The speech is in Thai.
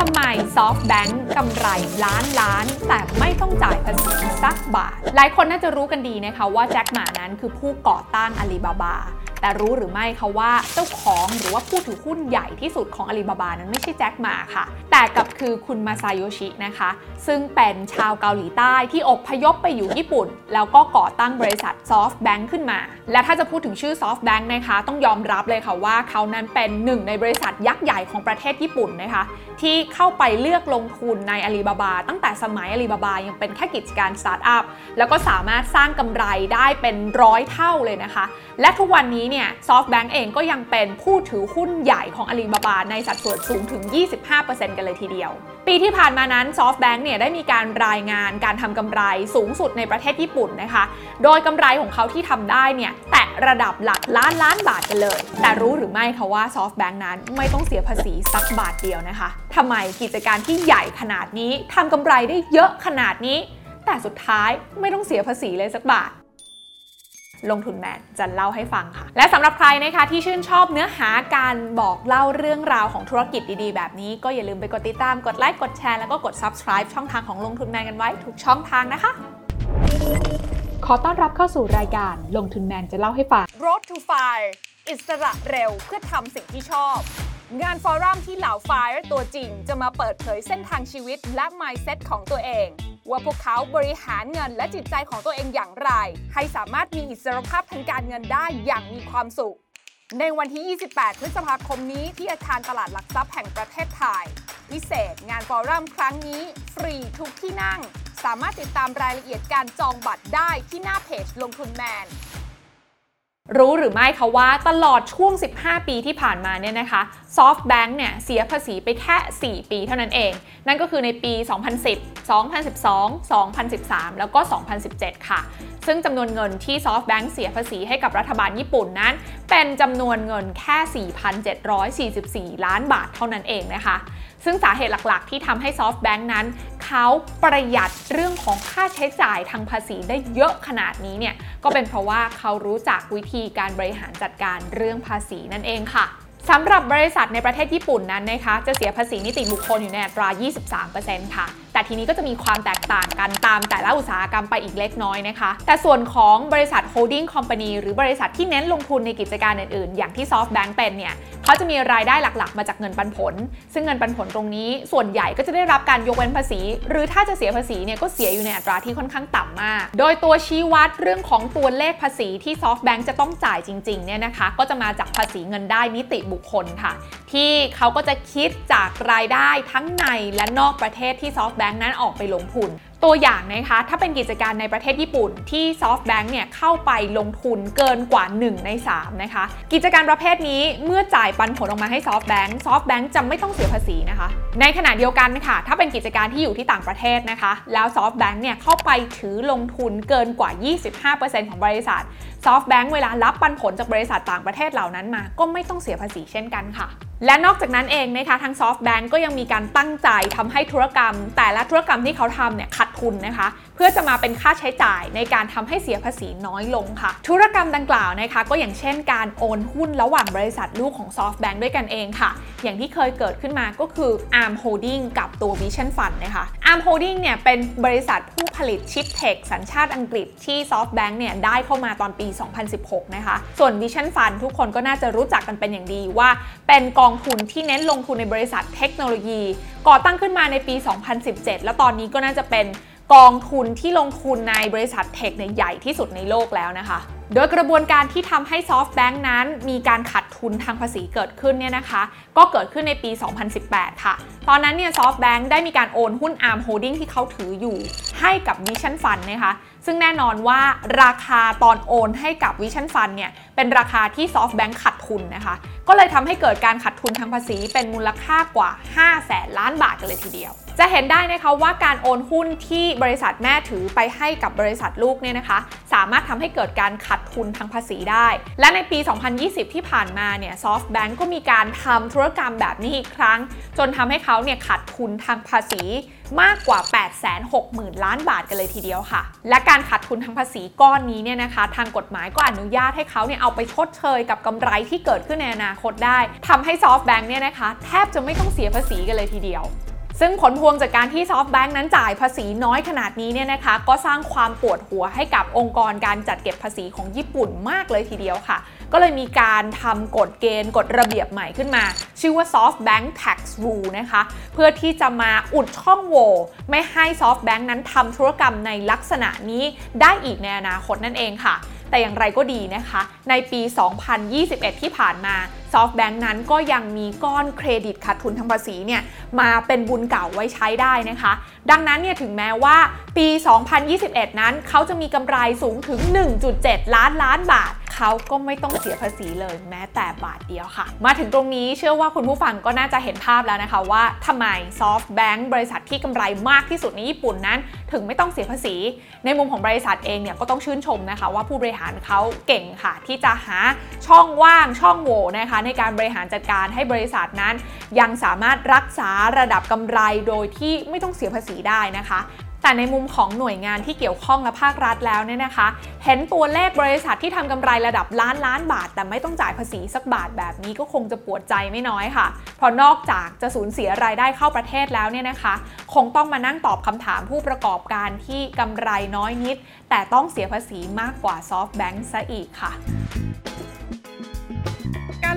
ทำไม SoftBank กำไรล้านล้าน แต่ไม่ต้องจ่ายภาษีสักบาท หลายคนน่าจะรู้กันดีนะคะว่า Jack Ma นั้นคือผู้ก่อตั้งอาลีบาบา แต่รู้หรือไม่คะว่าเจ้าของหรือว่าผู้ถือหุ้นใหญ่ที่สุดของอาลีบาบานั้นไม่ใช่ Jack Ma ค่ะ แต่กลับคือคุณมาซาโยชินะคะ ซึ่งเป็นชาวเกาหลีใต้ที่อพยพไปอยู่ญี่ปุ่น แล้วก็ก่อตั้งบริษัท SoftBank ขึ้นมา และถ้าจะพูดถึงชื่อ SoftBank นะคะ ต้องยอมรับเลยค่ะว่าเขานั้นเป็นหนึ่งในบริษัทยักษ์ใหญ่ของประเทศญี่ปุ่นนะคะ ที่เข้าไปเลือกลงทุนในอาลีบาบาตั้งแต่สมัยอาลีบาบายังเป็นแค่กิจการสตาร์ทอัพแล้วก็สามารถสร้างกำไรได้เป็นร้อยเท่าเลยนะคะ และทุกวันนี้เนี่ย SoftBank เองก็ยังเป็นผู้ถือหุ้นใหญ่ของอาลีบาบาในสัดส่วนสูงถึง 25%กันเลยทีเดียว ปีที่ผ่านมานั้น SoftBank เนี่ยได้มีการรายงานการทำกำไรสูงสุดในประเทศญี่ปุ่นนะคะ โดยกำไรของเขาที่ทำได้เนี่ยแตะระดับหลักล้านล้านบาทกันเลย แต่รู้หรือไม่คะว่า SoftBank นั้นไม่ต้องเสียภาษีสักบาทเดียวนะคะทำไมกิจการที่ใหญ่ขนาดนี้ทำกำไรได้เยอะขนาดนี้ แต่สุดท้ายไม่ต้องเสียภาษีเลยสักบาท ลงทุนแมนจะเล่าให้ฟังค่ะ และสำหรับใครนะคะที่ชื่นชอบเนื้อหาการบอกเล่าเรื่องราวของธุรกิจดีๆ แบบนี้ ก็อย่าลืมไปกดติดตามกดไลค์กดแชร์แล้วก็กด subscribe ช่องทางของลงทุนแมนกันไว้ทุกช่องทางนะคะ ขอต้อนรับเข้าสู่รายการลงทุนแมนจะเล่าให้ฟัง Road to Fire อิสระเร็วเพื่อทำสิ่งที่ชอบ งานฟอรัมที่เหล่า Fire ตัวจริง จะมาเปิดเผยเส้นทางชีวิตและ mindset ของตัวเอง ว่าพวกเขาบริหารเงินและจิตใจของตัวเองอย่างไร ให้สามารถมีอิสรภาพทางการเงินได้อย่างมีความสุข ในวันที่ 28 พฤษภาคมนี้ที่อาคารตลาดหลักทรัพย์แห่งประเทศไทย พิเศษงานฟอรัมครั้งนี้ ฟรีทุกที่นั่ง สามารถติดตามรายละเอียดการจองบัตรได้ที่หน้าเพจลงทุนแมน รู้หรือไม่คะว่าตลอดช่วง 15 ปีที่ผ่านมาเนี่ยนะคะ SoftBank เนี่ยเสียภาษีไปแค่ 4 ปีเท่านั้นเอง นั่นก็คือในปี 2010 2012 2013 แล้วก็ 2017 ค่ะ ซึ่งจำนวนเงินที่ SoftBank เสียภาษีให้กับรัฐบาลญี่ปุ่นนั้น เป็นจำนวนเงินแค่ 4,744 ล้านบาทเท่านั้นเองนะคะ ซึ่งสาเหตุหลักๆ ที่ทำให้ SoftBank นั้น เขาประหยัดเรื่องของค่าใช้จ่ายทางภาษีได้เยอะขนาดนี้เนี่ยก็เป็นเพราะว่าเขารู้จักวิธีการบริหารจัดการเรื่องภาษีนั่นเองค่ะสำหรับบริษัทในประเทศญี่ปุ่นนั้นนะคะ จะเสียภาษีนิติบุคคลอยู่ในอัตรา 23%ค่ะ แต่ทีนี้ก็จะมีความแตกต่างกันตามแต่ละอุตสาหกรรมไปอีกเล็กน้อยนะคะ แต่ส่วนของบริษัท holding company หรือบริษัทที่เน้นลงทุนในกิจการอื่นๆ อย่างที่ SoftBank เป็นเนี่ยเขาจะมีรายได้หลักๆ มาจากเงินปันผล ซึ่งเงินปันผลตรงนี้ ส่วนใหญ่ก็จะได้รับการยกเว้นภาษี หรือถ้าจะเสียภาษีเนี่ยก็เสียอยู่ในอัตราที่ค่อนข้างต่ำมาก โดยตัวชี้วัดเรื่องของตัวเลขภาษีที่ SoftBank จะต้องจ่ายจริงๆเนี่ยนะคะก็จะมาจากภาษีเงินได้นิติบุคคลค่ะ ที่เขาก็จะคิดจากรายได้ทั้งในและนอกประเทศที่ SoftBank นั้นออกไปลงทุน ตัวอย่างนะคะ ถ้าเป็นกิจการในประเทศญี่ปุ่นที่ SoftBank เนี่ยเข้าไปลงทุนเกินกว่า 1 ใน 3 นะคะ กิจการประเภทนี้เมื่อจ่ายปันผลออกมาให้ SoftBank SoftBank จะไม่ต้องเสียภาษีนะคะ ในขณะเดียวกันค่ะ ถ้าเป็นกิจการที่อยู่ที่ต่างประเทศนะคะ แล้ว SoftBank เนี่ยเข้าไปถือลงทุนเกินกว่า 25%ของบริษัท SoftBank เวลารับปันผลจากบริษัทต่างประเทศเหล่านั้นมา ก็ไม่ต้องเสียภาษีเช่นกันค่ะ และนอกจากนั้นเองนะคะทาง SoftBank ก็ยังมีการตั้งใจทำให้ธุรกรรม แต่ละธุรกรรมที่เขาทำเนี่ยขาดทุนนะคะ เพื่อจะมาเป็นค่าใช้จ่ายในการทำให้เสียภาษีน้อยลงค่ะ ธุรกรรมดังกล่าวนะคะ ก็อย่างเช่นการโอนหุ้นระหว่างบริษัทลูกของ SoftBank ด้วยกันเองค่ะ อย่างที่เคยเกิดขึ้นมาก็คือ ARM Holding กับตัว Vision Fund นะคะ ARM Holding เนี่ยเป็นบริษัทผู้ผลิตชิปเทคสัญชาติอังกฤษที่ SoftBank เนี่ยได้เข้ามาตอนปี 2016 นะคะ ส่วน Vision Fund ทุกคนก็น่าจะรู้จักกันเป็นอย่างดีว่าเป็นกององทุนที่เน้นลงทุนในบริษัทเทคโนโลยี ก่อตั้งขึ้นมาในปี 2017 แล้วตอนนี้ก็น่าจะเป็นกองทุนที่ลงทุนในบริษัทเทคในใหญ่ที่สุดในโลกแล้วนะคะ โดยกระบวนการที่ทำให้ SoftBank นั้น มีการขัดทุนทางภาษีเกิดขึ้นเนี่ยนะคะ ก็เกิดขึ้นในปี 2018 ค่ะ ตอนนั้นเนี่ย SoftBank ได้มีการโอนหุ้น ARM Holding ที่เขาถืออยู่ให้กับ Vision Fund นะคะ ซึ่งแน่นอนว่าราคาตอนโอนให้กับ Vision Fund เนี่ยเป็นราคาที่ SoftBank ขัดทุนนะคะ ก็เลยทำให้เกิดการขัดทุนทางภาษีเป็นมูลค่ากว่า 5 แสนล้านบาทกันเลยทีเดียว จะเห็นได้นะคะว่าการโอนหุ้นที่บริษัทแม่ถือไปให้กับบริษัทลูกเนี่ยนะคะ สามารถทำให้เกิดการขัดทุนทางภาษีได้ และในปี 2020 ที่ผ่านมาเนี่ย SoftBank ก็มีการทำธุรกรรมแบบนี้อีกครั้ง จนทำให้เขาเนี่ยขัดทุนทางภาษี มากกว่า 860,000 ล้านบาทกันเลยทีเดียวค่ะ และการขาดทุนทางภาษีก้อนนี้เนี่ยนะคะ ทางกฎหมายก็อนุญาตให้เขาเนี่ยเอาไปชดเชยกับกำไรที่เกิดขึ้นในอนาคตได้ทำให้ซอฟต์แบงค์เนี่ยนะคะ แทบจะไม่ต้องเสียภาษีกันเลยทีเดียว ซึ่งผลพวงจากการที่ SoftBank นั้นจ่ายภาษีน้อยขนาดนี้เนี่ยนะคะ ก็สร้างความปวดหัวให้กับองค์กรการจัดเก็บภาษีของญี่ปุ่นมากเลยทีเดียวค่ะ ก็เลยมีการทำกฎเกณฑ์กฎระเบียบใหม่ขึ้นมา ชื่อว่า SoftBank Tax Rule นะคะ เพื่อที่จะมาอุดช่องโหว่ไม่ให้ SoftBank นั้นทำธุรกรรมในลักษณะนี้ได้อีกในอนาคตนั่นเองค่ะ แต่อย่างไรก็ดีนะคะ ในปี 2021 ที่ผ่านมา SoftBank นั้นก็ยังมีก้อนเครดิตขาดทุนทางภาษีเนี่ยมาเป็นบุญเก่าไว้ใช้ได้นะคะ ดังนั้นเนี่ยถึงแม้ว่าปี 2021 นั้นเขาจะมีกำไรสูงถึง 1.7 ล้านล้านบาท เขาก็ไม่ต้องเสียภาษีเลยแม้แต่บาทเดียวค่ะ มาถึงตรงนี้เชื่อว่าคุณผู้ฟังก็น่าจะเห็นภาพแล้วนะคะว่าทำไม SoftBank บริษัทที่กำไรมากที่สุดในญี่ปุ่นนั้น ถึงไม่ต้องเสียภาษี ในมุมของบริษัทเองเนี่ยก็ต้องชื่นชมนะคะ ว่าผู้บริหารเขาเก่งค่ะ ที่จะหาช่องว่างช่องโหว่นะคะ ในการบริหารจัดการให้บริษัทนั้น ยังสามารถรักษาระดับกำไรโดยที่ไม่ต้องเสียภาษีได้นะคะ แต่ในมุมของหน่วยงานที่เกี่ยวข้องและภาครัฐแล้วเนี่ยนะคะ เห็นตัวเลขบริษัทที่ทำกำไรระดับล้านล้านบาท แต่ไม่ต้องจ่ายภาษีสักบาทแบบนี้ก็คงจะปวดใจไม่น้อยค่ะ เพราะนอกจากจะสูญเสียรายได้เข้าประเทศแล้วเนี่ยนะคะ คงต้องมานั่งตอบคำถามผู้ประกอบการที่กำไรน้อยนิด แต่ต้องเสียภาษีมากกว่า SoftBank ซะอีกค่ะ